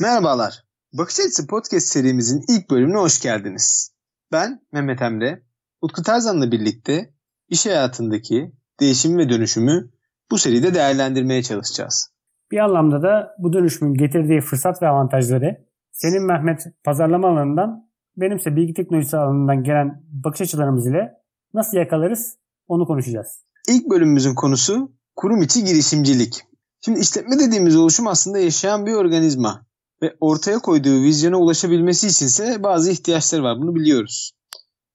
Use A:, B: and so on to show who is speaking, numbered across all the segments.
A: Merhabalar. Bakış Açısı Podcast serimizin ilk bölümüne hoş geldiniz. Ben Mehmet Emre. Utku Tarzan'la birlikte iş hayatındaki değişim ve dönüşümü bu seride değerlendirmeye çalışacağız.
B: Bir anlamda da bu dönüşümün getirdiği fırsat ve avantajları senin Mehmet pazarlama alanından benimse bilgi teknolojisi alanından gelen bakış açılarımız ile nasıl yakalarız onu konuşacağız.
A: İlk bölümümüzün konusu kurum içi girişimcilik. Şimdi işletme dediğimiz oluşum aslında yaşayan bir organizma ve ortaya koyduğu vizyona ulaşabilmesi içinse bazı ihtiyaçları var. Bunu biliyoruz.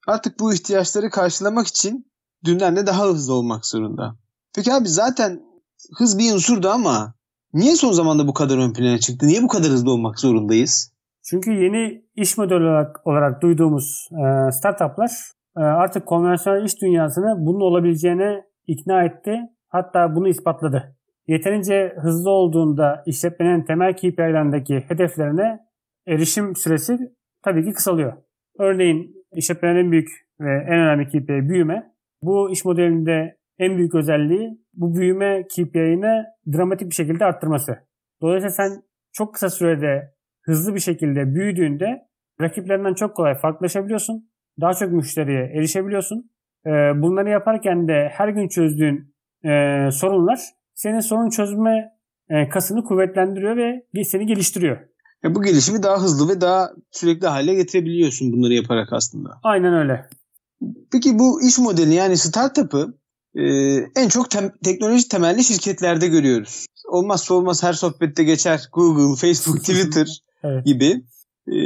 A: Artık bu ihtiyaçları karşılamak için dünden de daha hızlı olmak zorunda. Peki abi zaten hız bir unsurdu ama niye son zamanda bu kadar ön plana çıktı? Niye bu kadar hızlı olmak zorundayız?
B: Çünkü yeni iş modeli olarak, olarak duyduğumuz e, startuplar e, artık konvansiyonel iş dünyasını bunun olabileceğine ikna etti. Hatta bunu ispatladı. Yeterince hızlı olduğunda işletmenin temel KPI'lerindeki hedeflerine erişim süresi tabii ki kısalıyor. Örneğin işletmenin en büyük ve en önemli KPI büyüme. Bu iş modelinde en büyük özelliği bu büyüme KPI'ni dramatik bir şekilde arttırması. Dolayısıyla sen çok kısa sürede hızlı bir şekilde büyüdüğünde rakiplerinden çok kolay farklılaşabiliyorsun. Daha çok müşteriye erişebiliyorsun. Bunları yaparken de her gün çözdüğün sorunlar senin sorun çözme kasını kuvvetlendiriyor ve seni geliştiriyor.
A: Ya bu gelişimi daha hızlı ve daha sürekli hale getirebiliyorsun bunları yaparak aslında.
B: Aynen öyle.
A: Peki bu iş modeli yani startup'ı e, en çok tem- teknoloji temelli şirketlerde görüyoruz. Olmazsa olmaz her sohbette geçer Google, Facebook, Twitter evet. gibi. E,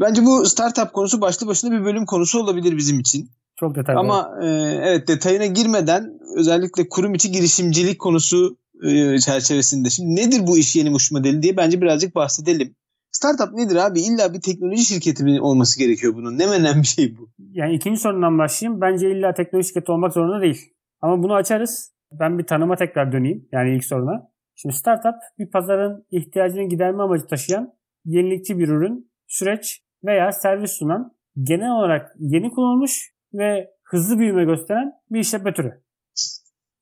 A: bence bu startup konusu başlı başına bir bölüm konusu olabilir bizim için.
B: Çok detaylı.
A: Ama e, evet detayına girmeden özellikle kurum içi girişimcilik konusu e, çerçevesinde. Şimdi nedir bu iş yeni iş modeli diye bence birazcık bahsedelim. Startup nedir abi? İlla bir teknoloji şirketi olması gerekiyor bunun? Ne menen bir şey bu?
B: Yani ikinci sorundan başlayayım. Bence illa teknoloji şirketi olmak zorunda değil. Ama bunu açarız. Ben bir tanıma tekrar döneyim. Yani ilk soruna. Şimdi startup bir pazarın ihtiyacını giderme amacı taşıyan yenilikçi bir ürün, süreç veya servis sunan genel olarak yeni kullanılmış ve hızlı büyüme gösteren bir işletme türü.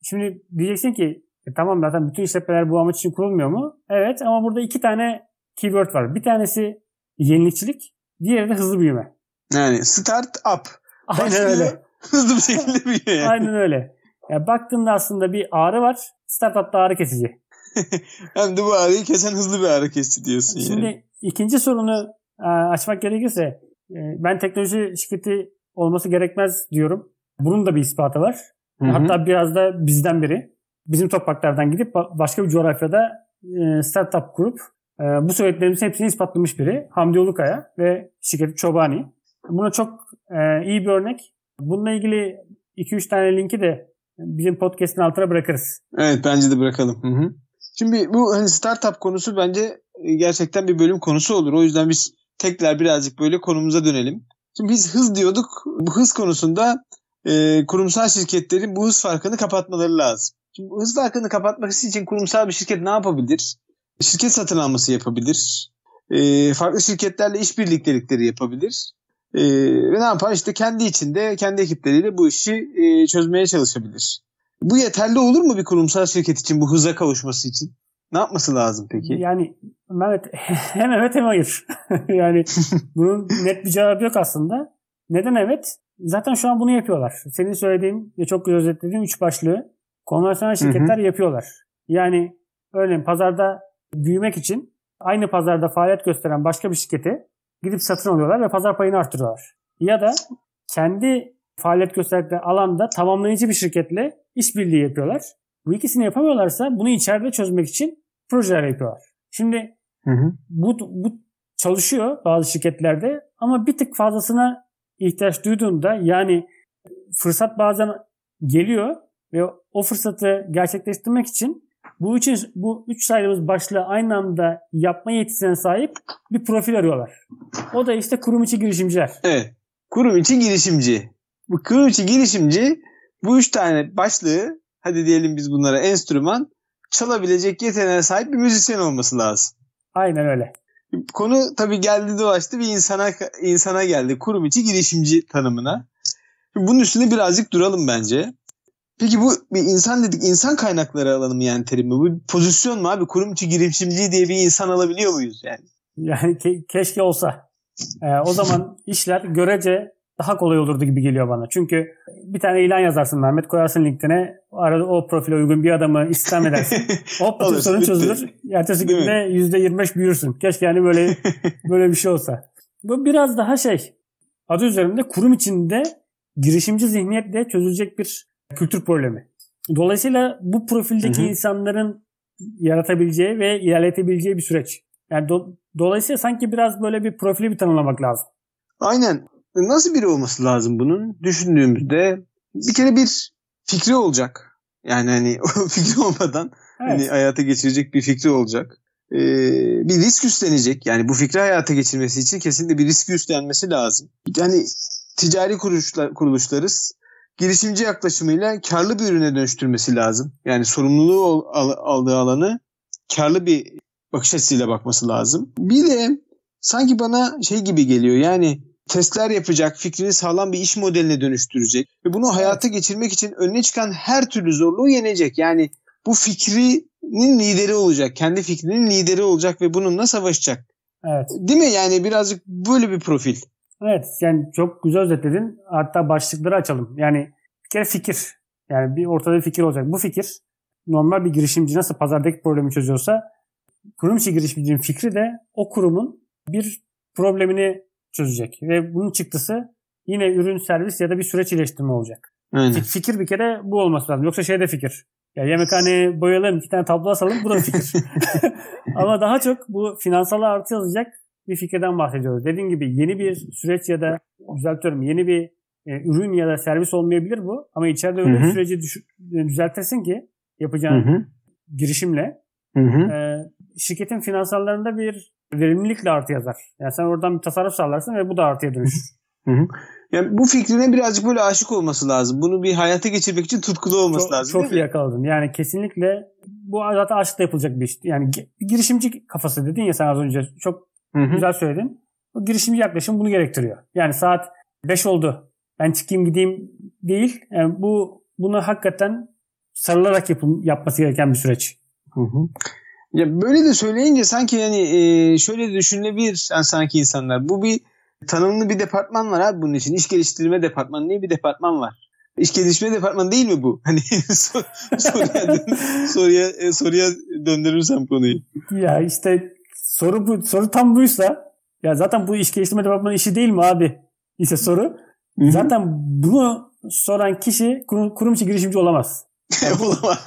B: Şimdi diyeceksin ki e tamam zaten bütün işletmeler bu amaç için kurulmuyor mu? Evet ama burada iki tane keyword var. Bir tanesi yenilikçilik, diğeri de hızlı büyüme.
A: Yani start up.
B: Aynen Başlıyor, öyle.
A: Hızlı bir şekilde büyüyor yani.
B: Aynen öyle. Ya baktığında aslında bir ağrı var. Startup'ta ağrı kesici.
A: Hem de bu ağrıyı kesen hızlı bir ağrı kesici diyorsun
B: Şimdi
A: yani.
B: ikinci sorunu e, açmak gerekirse e, ben teknoloji şirketi olması gerekmez diyorum. Bunun da bir ispatı var. Hı-hı. Hatta biraz da bizden biri. Bizim topraklardan gidip başka bir coğrafyada e, startup kurup bu söylediklerimizin hepsini ispatlamış biri. Hamdi Ulukaya ve şirketi Çobani. Buna çok iyi bir örnek. Bununla ilgili 2-3 tane linki de bizim podcast'in altına bırakırız.
A: Evet bence de bırakalım. Hı hı. Şimdi bu hani startup konusu bence gerçekten bir bölüm konusu olur. O yüzden biz tekrar birazcık böyle konumuza dönelim. Şimdi biz hız diyorduk. Bu hız konusunda e, kurumsal şirketlerin bu hız farkını kapatmaları lazım. Şimdi bu hız farkını kapatmak için kurumsal bir şirket ne yapabilir? Şirket satın alması yapabilir. E, farklı şirketlerle işbirliktelikleri yapabilir. E, ve ne yapar? İşte kendi içinde, kendi ekipleriyle bu işi e, çözmeye çalışabilir. Bu yeterli olur mu bir kurumsal şirket için bu hıza kavuşması için? Ne yapması lazım peki?
B: Yani Mehmet hem evet hem hayır. yani bunun net bir cevabı yok aslında. Neden evet? Zaten şu an bunu yapıyorlar. Senin söylediğin ve çok güzel özetlediğin üç başlığı konvansiyonel şirketler hı hı. yapıyorlar. Yani örneğin pazarda büyümek için aynı pazarda faaliyet gösteren başka bir şirketi gidip satın alıyorlar ve pazar payını artırıyorlar. Ya da kendi faaliyet gösterdikleri alanda tamamlayıcı bir şirketle işbirliği yapıyorlar. Bu ikisini yapamıyorlarsa bunu içeride çözmek için projeler yapıyorlar. Şimdi hı hı. Bu, bu çalışıyor bazı şirketlerde ama bir tık fazlasına ihtiyaç duyduğunda yani fırsat bazen geliyor ve o fırsatı gerçekleştirmek için bu için bu üç saydığımız başlığı aynı anda yapma yetisine sahip bir profil arıyorlar. O da işte kurum içi girişimciler.
A: Evet. Kurum içi girişimci. Bu kurum içi girişimci bu üç tane başlığı hadi diyelim biz bunlara enstrüman çalabilecek yeteneğe sahip bir müzisyen olması lazım.
B: Aynen öyle.
A: Konu tabii geldi dolaştı bir insana insana geldi. Kurum içi girişimci tanımına. Bunun üstüne birazcık duralım bence. Peki bu bir insan dedik insan kaynakları alanı mı yani terimi? Bu pozisyon mu abi? Kurum içi girişimci diye bir insan alabiliyor muyuz yani?
B: Yani ke- keşke olsa. Ee, o zaman işler görece daha kolay olurdu gibi geliyor bana. Çünkü bir tane ilan yazarsın Mehmet koyarsın LinkedIn'e arada o profile uygun bir adamı istihdam edersin. Hop bütün sorun çözülür. Ertesi
A: Değil
B: günde %25 büyürsün. Keşke yani böyle böyle bir şey olsa. Bu biraz daha şey adı üzerinde kurum içinde girişimci zihniyetle çözülecek bir kültür problemi. Dolayısıyla bu profildeki
A: Hı hı.
B: insanların yaratabileceği ve ilerletebileceği bir süreç. Yani do- dolayısıyla sanki biraz böyle bir profili bir tanımlamak lazım.
A: Aynen. Nasıl biri olması lazım bunun? Düşündüğümüzde bir kere bir fikri olacak. Yani hani o fikri olmadan
B: Evet.
A: hani hayata geçirecek bir fikri olacak. Ee, bir risk üstlenecek. Yani bu fikri hayata geçirmesi için kesinlikle bir risk üstlenmesi lazım. Yani ticari kuruluşlar, kuruluşlarız. Girişimci yaklaşımıyla karlı bir ürüne dönüştürmesi lazım. Yani sorumluluğu al- aldığı alanı karlı bir bakış açısıyla bakması lazım. Bir de sanki bana şey gibi geliyor yani testler yapacak, fikrini sağlam bir iş modeline dönüştürecek ve bunu hayata geçirmek için önüne çıkan her türlü zorluğu yenecek. Yani bu fikrinin lideri olacak, kendi fikrinin lideri olacak ve bununla savaşacak.
B: Evet.
A: Değil mi? Yani birazcık böyle bir profil.
B: Evet yani çok güzel özetledin. Hatta başlıkları açalım. Yani bir kere fikir. Yani bir ortada bir fikir olacak. Bu fikir normal bir girişimci nasıl pazardaki problemi çözüyorsa kurum içi girişimcinin fikri de o kurumun bir problemini çözecek. Ve bunun çıktısı yine ürün, servis ya da bir süreç iyileştirme olacak.
A: Aynen.
B: Fik- Fikir bir kere bu olması lazım. Yoksa şey de fikir. Ya yemekhaneye boyayalım, iki tane tablo asalım bu da bir fikir. Ama daha çok bu finansal artı yazacak bir fikirden bahsediyoruz. Dediğim gibi yeni bir süreç ya da düzeltiyorum yeni bir e, ürün ya da servis olmayabilir bu. Ama içeride öyle
A: Hı hı.
B: bir süreci düş- e, düzeltirsin ki yapacağın
A: hı.
B: girişimle
A: Hı hı.
B: e, şirketin finansallarında bir verimlilikle artı yazar. Yani sen oradan bir tasarruf sağlarsın ve bu da artıya dönüşür.
A: Hı hı. Yani bu fikrine birazcık böyle aşık olması lazım. Bunu bir hayata geçirmek için tutkulu olması
B: çok,
A: lazım.
B: çok iyi yakaladın. Yani kesinlikle bu zaten aşkla yapılacak bir iş. Yani girişimci kafası dedin ya sen az önce. Çok
A: Hı hı.
B: güzel söyledin. Bu girişimci yaklaşım bunu gerektiriyor. Yani saat 5 oldu. Ben çıkayım gideyim değil. Yani bu bunu hakikaten sarılarak yapım, yapması gereken bir süreç.
A: Hı hı. Ya böyle de söyleyince sanki yani e, şöyle düşünülebilir yani sanki insanlar. Bu bir tanımlı bir departman var abi bunun için. İş geliştirme departmanı diye bir departman var. İş geliştirme departmanı değil mi bu? Hani sor- soruya, dön- soruya, e, soruya döndürürsem konuyu.
B: Ya işte soru bu soru tam buysa ya zaten bu iş geliştirme departmanı işi değil mi abi? İşte soru.
A: Hı hı.
B: Zaten bunu soran kişi kurum, kurum içi girişimci olamaz.
A: Olamaz.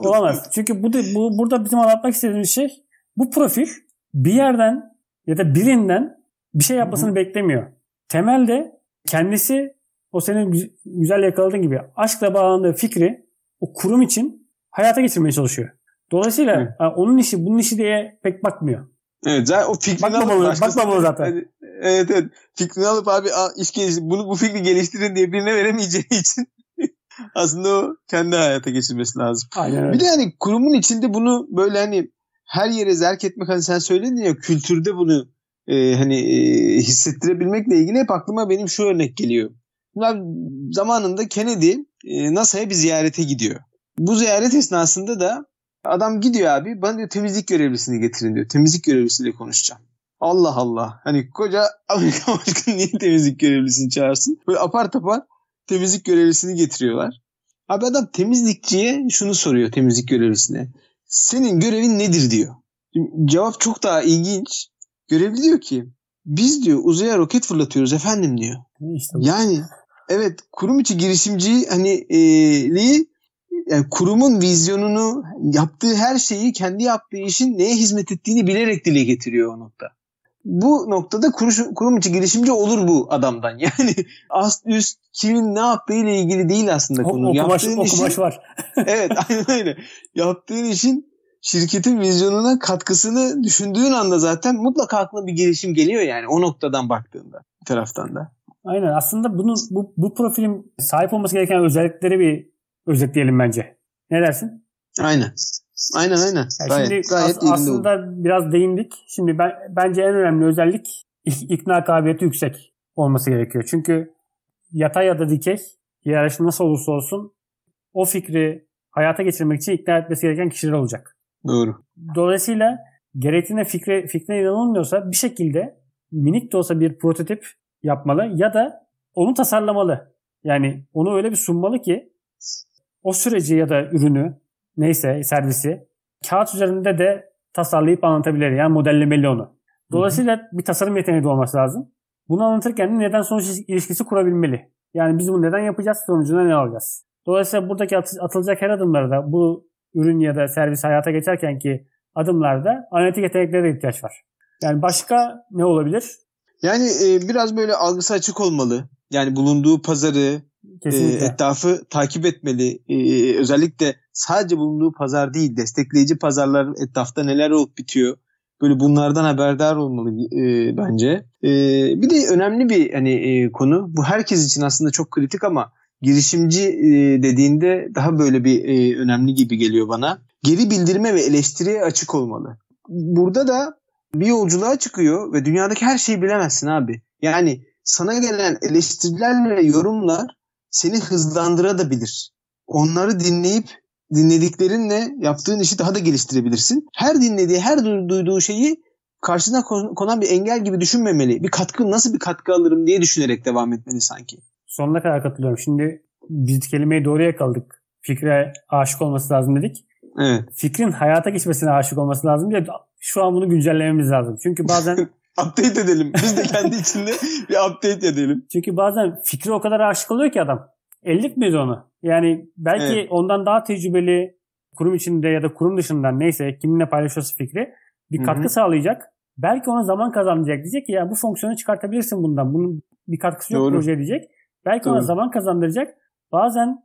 A: Olamaz.
B: Çünkü bu, da- bu burada bizim anlatmak istediğimiz şey bu profil bir yerden ya da birinden bir şey yapmasını beklemiyor. Temelde kendisi o senin gü- güzel yakaladığın gibi aşkla bağlandığı fikri o kurum için hayata geçirmeye çalışıyor. Dolayısıyla ha, onun işi bunun işi diye pek bakmıyor.
A: Evet zaten o fikrini
B: Bakmamalı-
A: alıp başkasına-
B: bakmamalı zaten.
A: Evet evet. Fikrini alıp abi iş geliştir, bunu bu fikri geliştirin diye birine veremeyeceği için aslında o kendi hayata geçirmesi lazım.
B: Aynen öyle.
A: Bir de hani kurumun içinde bunu böyle hani her yere zerk etmek hani sen söyledin ya kültürde bunu e, hani e, hissettirebilmekle ilgili hep aklıma benim şu örnek geliyor. Bunlar zamanında Kennedy e, NASA'ya bir ziyarete gidiyor. Bu ziyaret esnasında da adam gidiyor abi bana diyor temizlik görevlisini getirin diyor. Temizlik görevlisiyle konuşacağım. Allah Allah. Hani koca Amerika başkanı niye temizlik görevlisini çağırsın? Böyle apar topar temizlik görevlisini getiriyorlar. Abi adam temizlikçiye şunu soruyor temizlik görevlisine. Senin görevin nedir diyor. Şimdi cevap çok daha ilginç. Görevli diyor ki biz diyor uzaya roket fırlatıyoruz efendim diyor.
B: İşte.
A: Yani evet kurum içi girişimci hani e, liği yani kurumun vizyonunu yaptığı her şeyi kendi yaptığı işin neye hizmet ettiğini bilerek dile getiriyor o nokta. Bu noktada kuruş- kurum içi girişimci olur bu adamdan. Yani ast üst kimin ne yaptığı ile ilgili değil aslında
B: O-
A: konu.
B: okumaş,
A: Yaptığın
B: okumaş
A: işin-
B: var.
A: evet aynen öyle. Yaptığın işin şirketin vizyonuna katkısını düşündüğün anda zaten mutlaka aklına bir girişim geliyor yani o noktadan baktığında bir taraftan da.
B: Aynen. Aslında bunun bu, bu profilin sahip olması gereken özellikleri bir özetleyelim bence. Ne dersin?
A: Aynen. Aynen aynen.
B: Yani
A: Gayet,
B: şimdi
A: gayet
B: as- aslında
A: oldu.
B: biraz değindik. Şimdi ben bence en önemli özellik ik- ikna kabiliyeti yüksek olması gerekiyor. Çünkü yatay ya da dikey hiyerarşi nasıl olursa olsun o fikri hayata geçirmek için ikna etmesi gereken kişiler olacak.
A: Doğru.
B: Dolayısıyla gerektiğinde fikre, fikrine inanılmıyorsa bir şekilde minik de olsa bir prototip yapmalı ya da onu tasarlamalı. Yani onu öyle bir sunmalı ki o süreci ya da ürünü neyse servisi kağıt üzerinde de tasarlayıp anlatabilir. Yani modellemeli onu. Dolayısıyla bir tasarım yeteneği de olması lazım. Bunu anlatırken neden sonuç ilişkisi kurabilmeli. Yani biz bunu neden yapacağız, sonucunda ne alacağız? Dolayısıyla buradaki atılacak her adımlarda bu ürün ya da servis hayata geçerken ki adımlarda analitik yeteneklere de ihtiyaç var. Yani başka ne olabilir?
A: Yani e, biraz böyle algısı açık olmalı. Yani bulunduğu pazarı, e, etrafı takip etmeli. E, özellikle sadece bulunduğu pazar değil, destekleyici pazarlar etrafta neler olup bitiyor. Böyle bunlardan haberdar olmalı e, bence. E, bir de önemli bir hani e, konu. Bu herkes için aslında çok kritik ama girişimci e, dediğinde daha böyle bir önemli gibi geliyor bana. Geri bildirme ve eleştiriye açık olmalı. Burada da bir yolculuğa çıkıyor ve dünyadaki her şeyi bilemezsin abi. Yani sana gelen eleştiriler ve yorumlar seni hızlandırabilir. Onları dinleyip dinlediklerinle yaptığın işi daha da geliştirebilirsin. Her dinlediği, her duyduğu şeyi karşısına konan bir engel gibi düşünmemeli. Bir katkı nasıl bir katkı alırım diye düşünerek devam etmeli sanki.
B: Sonuna kadar katılıyorum. Şimdi biz kelimeyi doğru yakaladık. Fikre aşık olması lazım dedik.
A: Evet.
B: Fikrin hayata geçmesine aşık olması lazım diye şu an bunu güncellememiz lazım. Çünkü bazen
A: update edelim. Biz de kendi içinde bir update edelim.
B: Çünkü bazen fikri o kadar aşık oluyor ki adam. Ellik miyiz onu? Yani belki evet. ondan daha tecrübeli kurum içinde ya da kurum dışından neyse kiminle paylaşıyorsa fikri bir katkı Hı-hı. sağlayacak. Belki ona zaman kazandıracak. Diyecek ki ya bu fonksiyonu çıkartabilirsin bundan. Bunun bir katkısı yok Doğru. proje diyecek. Belki Doğru. ona zaman kazandıracak. Bazen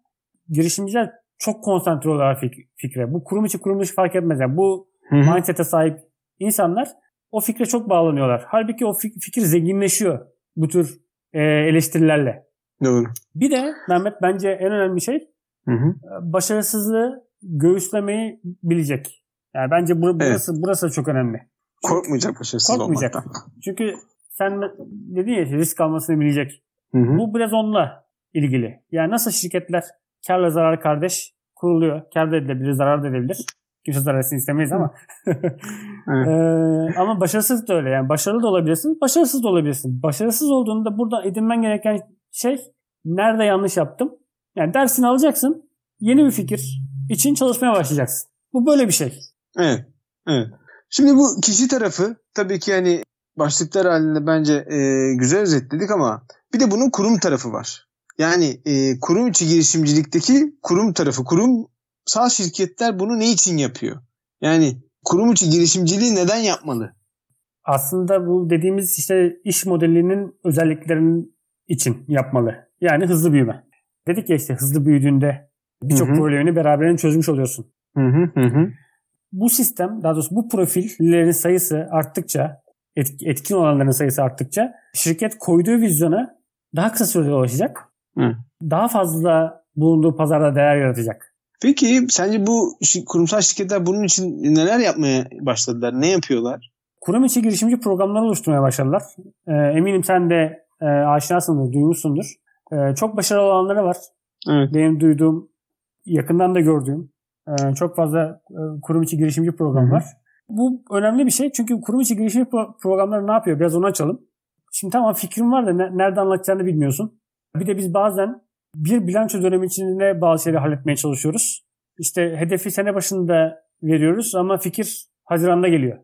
B: girişimciler çok konsantre oluyorlar fik- fikre. Bu kurum içi kurum dışı fark etmez. Yani bu Hı-hı. mindset'e sahip insanlar o fikre çok bağlanıyorlar. Halbuki o fikir zenginleşiyor bu tür e, eleştirilerle.
A: Doğru.
B: Bir de Mehmet bence en önemli şey hı hı. başarısızlığı göğüslemeyi bilecek. Yani bence bur- burası evet. burası çok önemli.
A: Çünkü korkmayacak başarısız korkmayacak. olmaktan.
B: Çünkü sen dedin ya risk almasını bilecek. Hı hı. Bu biraz onunla ilgili. Yani nasıl şirketler karla zarar kardeş kuruluyor. Kar da edilebilir, zarar da edebilir. Kimse zarar etsin istemeyiz ama. evet. ee, ama başarısız da öyle. Yani başarılı da olabilirsin, başarısız da olabilirsin. Başarısız olduğunda burada edinmen gereken şey nerede yanlış yaptım? Yani dersini alacaksın. Yeni bir fikir için çalışmaya başlayacaksın. Bu böyle bir şey.
A: Evet. Evet. Şimdi bu kişi tarafı tabii ki hani başlıklar halinde bence e, güzel özetledik ama bir de bunun kurum tarafı var. Yani e, kurum içi girişimcilikteki kurum tarafı. Kurum sağ şirketler bunu ne için yapıyor? Yani kurum içi girişimciliği neden yapmalı?
B: Aslında bu dediğimiz işte iş modelinin özelliklerinin için yapmalı. Yani hızlı büyüme. Dedik ya işte hızlı büyüdüğünde birçok problemini beraberinde çözmüş oluyorsun.
A: Hı hı hı.
B: Bu sistem, daha doğrusu bu profillerin sayısı arttıkça, etkin olanların sayısı arttıkça şirket koyduğu vizyona daha kısa sürede ulaşacak. Hı. Daha fazla bulunduğu pazarda değer yaratacak.
A: Peki sence bu kurumsal şirketler bunun için neler yapmaya başladılar? Ne yapıyorlar?
B: Kurum içi girişimci programları oluşturmaya başladılar. Ee, eminim sen de e, aşinasındır, duymuşsundur. E, çok başarılı olanları var.
A: Evet.
B: Benim duyduğum, yakından da gördüğüm e, çok fazla e, kurum içi girişimci program Hı-hı. var. Bu önemli bir şey çünkü kurum içi girişimci pro- programları ne yapıyor? Biraz onu açalım. Şimdi tamam fikrim var da ne, nerede anlatacağını bilmiyorsun. Bir de biz bazen bir bilanço dönemi içinde bazı şeyleri halletmeye çalışıyoruz. İşte hedefi sene başında veriyoruz ama fikir Haziran'da geliyor.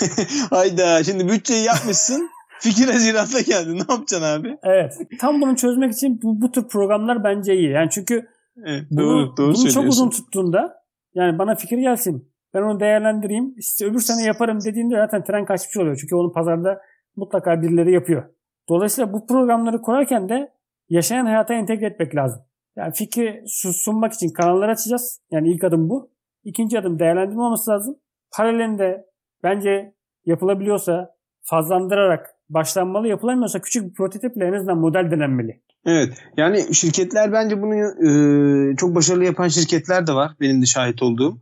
A: Hayda şimdi bütçeyi yapmışsın Fikir Haziran'da geldi. Ne yapacaksın abi?
B: Evet. Tam bunu çözmek için bu, bu tür programlar bence iyi. Yani çünkü
A: evet, doğru, bunu, doğru
B: bunu çok uzun tuttuğunda yani bana fikir gelsin. Ben onu değerlendireyim. İşte öbür sene yaparım dediğinde zaten tren kaçmış oluyor. Çünkü onu pazarda mutlaka birileri yapıyor. Dolayısıyla bu programları kurarken de yaşayan hayata entegre etmek lazım. Yani fikri sunmak için kanallar açacağız. Yani ilk adım bu. İkinci adım değerlendirme olması lazım. Paralelinde bence yapılabiliyorsa fazlandırarak başlanmalı. Yapılamıyorsa küçük bir prototiple en azından model denenmeli.
A: Evet. Yani şirketler bence bunu e, çok başarılı yapan şirketler de var. Benim de şahit olduğum.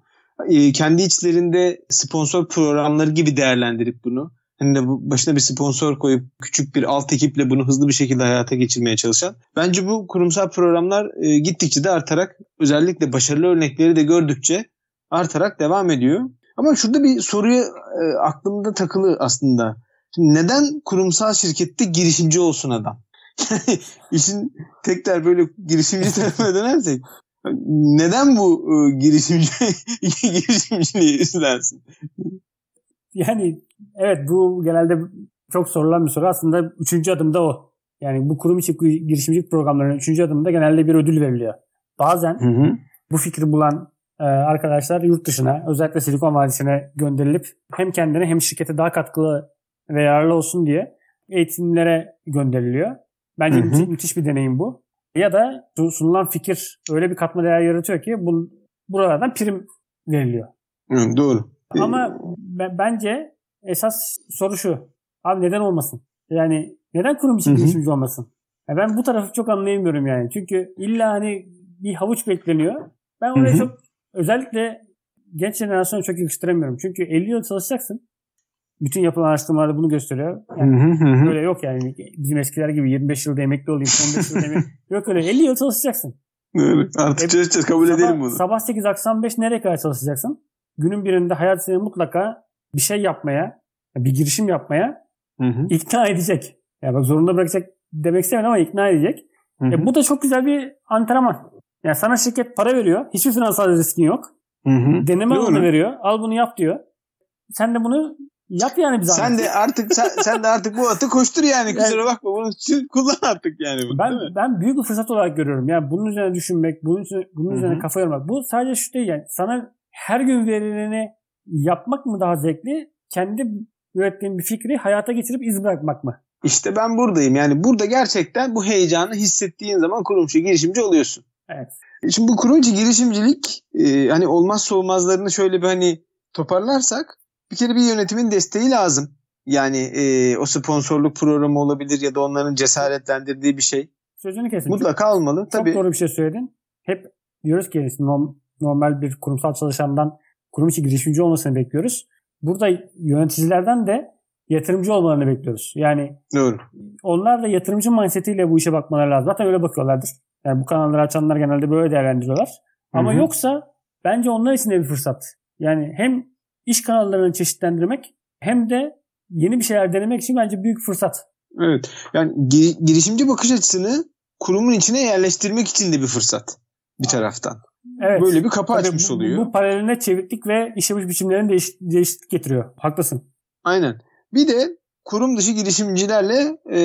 A: E, kendi içlerinde sponsor programları gibi değerlendirip bunu Hani de başına bir sponsor koyup küçük bir alt ekiple bunu hızlı bir şekilde hayata geçirmeye çalışan. Bence bu kurumsal programlar e, gittikçe de artarak özellikle başarılı örnekleri de gördükçe artarak devam ediyor. Ama şurada bir soruya e, aklımda takılı aslında. Şimdi neden kurumsal şirkette girişimci olsun adam? Yani işin tekrar böyle girişimci tarafına dönersek neden bu e, girişimci girişimciliği üstlensin?
B: Yani evet bu genelde çok sorulan bir soru. Aslında üçüncü adımda o. Yani bu kurum içi girişimcilik programlarının üçüncü adımında genelde bir ödül veriliyor. Bazen hı hı. bu fikri bulan e, arkadaşlar yurt dışına özellikle Silikon Vadisi'ne gönderilip hem kendine hem şirkete daha katkılı ve yararlı olsun diye eğitimlere gönderiliyor. Bence hı hı. müthiş bir deneyim bu. Ya da sunulan fikir öyle bir katma değer yaratıyor ki bu, buralardan prim veriliyor.
A: Hı, doğru.
B: Ama b- bence esas soru şu. Abi neden olmasın? Yani neden kurum içi girişimci olmasın? Ya ben bu tarafı çok anlayamıyorum yani. Çünkü illa hani bir havuç bekleniyor. Ben oraya Hı-hı. çok özellikle genç jenerasyona çok yakıştıramıyorum. Çünkü 50 yıl çalışacaksın. Bütün yapılan araştırmalarda bunu gösteriyor. Yani hı hı. Böyle yok yani bizim eskiler gibi 25 yılda emekli olayım, 15 yılda emekli. yok öyle 50 yıl çalışacaksın.
A: Evet, artık e, çalışacağız kabul sabah, edelim bunu.
B: Sabah 8 akşam 5 nereye kadar çalışacaksın? Günün birinde hayat seni mutlaka bir şey yapmaya, bir girişim yapmaya hı hı. ikna edecek. Yani bak zorunda bırakacak demek istemedim ama ikna edecek. Hı hı. E, bu da çok güzel bir antrenman. Yani sana şirket para veriyor. Hiçbir finansal riskin yok. Hı hı. Deneme alanı veriyor. Al bunu yap diyor. Sen de bunu Yap yani bir
A: zahmet. Sen de artık sen, sen de artık bu atı koştur yani kusura yani, bakma bunu kullan artık yani. Bunu,
B: ben ben büyük bir fırsat olarak görüyorum. Yani bunun üzerine düşünmek, bunun üzerine, bunun üzerine kafa yormak. Bu sadece şu değil yani sana her gün verileni yapmak mı daha zevkli? Kendi ürettiğin bir fikri hayata geçirip iz bırakmak mı?
A: İşte ben buradayım. Yani burada gerçekten bu heyecanı hissettiğin zaman kurumcu girişimci oluyorsun.
B: Evet.
A: Şimdi bu kurumcu girişimcilik e, hani olmazsa olmazlarını şöyle bir hani toparlarsak bir kere bir yönetimin desteği lazım. Yani e, o sponsorluk programı olabilir ya da onların cesaretlendirdiği bir şey.
B: Sözünü kesin.
A: Mutlaka çok. Tabii.
B: Çok doğru bir şey söyledin. Hep diyoruz ki normal bir kurumsal çalışandan kurum içi girişimci olmasını bekliyoruz. Burada yöneticilerden de yatırımcı olmalarını bekliyoruz. Yani
A: Doğru.
B: onlar da yatırımcı mindsetiyle bu işe bakmaları lazım. Zaten öyle bakıyorlardır. Yani bu kanalları açanlar genelde böyle değerlendiriyorlar. Ama Hı-hı. yoksa bence onlar için de bir fırsat. Yani hem iş kanallarını çeşitlendirmek hem de yeni bir şeyler denemek için bence büyük fırsat.
A: Evet. Yani girişimci bakış açısını kurumun içine yerleştirmek için de bir fırsat bir taraftan. Evet. Böyle bir kapı Tabii açmış
B: bu,
A: oluyor.
B: Bu paraleline çeviklik ve iş yapış biçimlerinin değiş, değişiklik getiriyor. Haklısın.
A: Aynen. Bir de kurum dışı girişimcilerle e,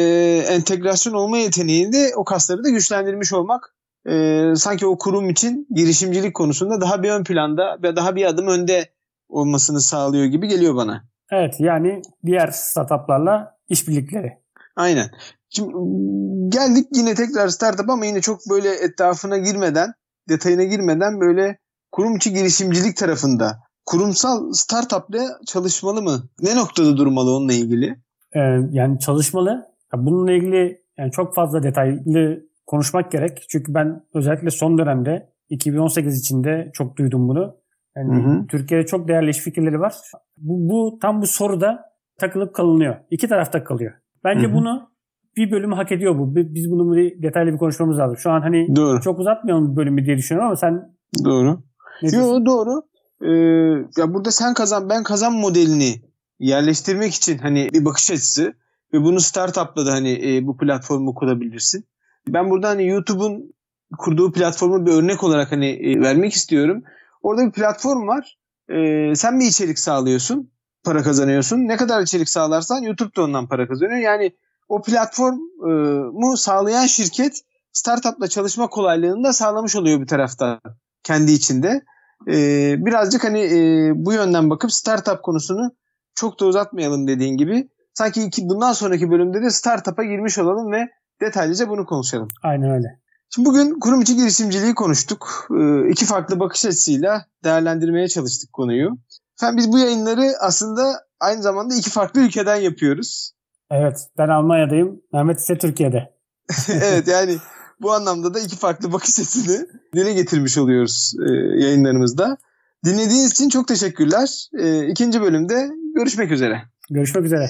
A: entegrasyon olma yeteneğinde o kasları da güçlendirmiş olmak e, sanki o kurum için girişimcilik konusunda daha bir ön planda ve daha bir adım önde olmasını sağlıyor gibi geliyor bana.
B: Evet yani diğer startuplarla işbirlikleri.
A: Aynen. Şimdi geldik yine tekrar startup ama yine çok böyle etrafına girmeden, detayına girmeden böyle kurum içi girişimcilik tarafında kurumsal startupla çalışmalı mı? Ne noktada durmalı onunla ilgili?
B: Ee, yani çalışmalı. Bununla ilgili yani çok fazla detaylı konuşmak gerek. Çünkü ben özellikle son dönemde 2018 içinde çok duydum bunu. Yani hı hı. Türkiye'de çok değerli iş fikirleri var. Bu, bu tam bu soruda takılıp kalınıyor. İki tarafta kalıyor. Bence hı hı. bunu bir bölümü hak ediyor bu. Biz bunu bir detaylı bir konuşmamız lazım. Şu an hani doğru. çok uzatmayalım bu bölümü diye düşünüyorum ama sen
A: Doğru. Yo doğru. Ee, ya burada sen kazan ben kazan modelini yerleştirmek için hani bir bakış açısı ve bunu startup'la da hani e, bu platformu kurabilirsin. Ben burada hani YouTube'un kurduğu platformu bir örnek olarak hani e, vermek istiyorum. Orada bir platform var. Ee, sen bir içerik sağlıyorsun. Para kazanıyorsun. Ne kadar içerik sağlarsan YouTube da ondan para kazanıyor. Yani o platformu sağlayan şirket startupla çalışma kolaylığını da sağlamış oluyor bir tarafta kendi içinde. Ee, birazcık hani e, bu yönden bakıp startup konusunu çok da uzatmayalım dediğin gibi. Sanki iki, bundan sonraki bölümde de startup'a girmiş olalım ve detaylıca bunu konuşalım.
B: Aynen öyle.
A: Şimdi bugün kurum içi girişimciliği konuştuk. Ee, iki farklı bakış açısıyla değerlendirmeye çalıştık konuyu. Efendim biz bu yayınları aslında aynı zamanda iki farklı ülkeden yapıyoruz.
B: Evet ben Almanya'dayım. Mehmet ise Türkiye'de.
A: evet yani bu anlamda da iki farklı bakış açısını dile getirmiş oluyoruz e, yayınlarımızda. Dinlediğiniz için çok teşekkürler. E, ikinci bölümde görüşmek üzere.
B: Görüşmek üzere.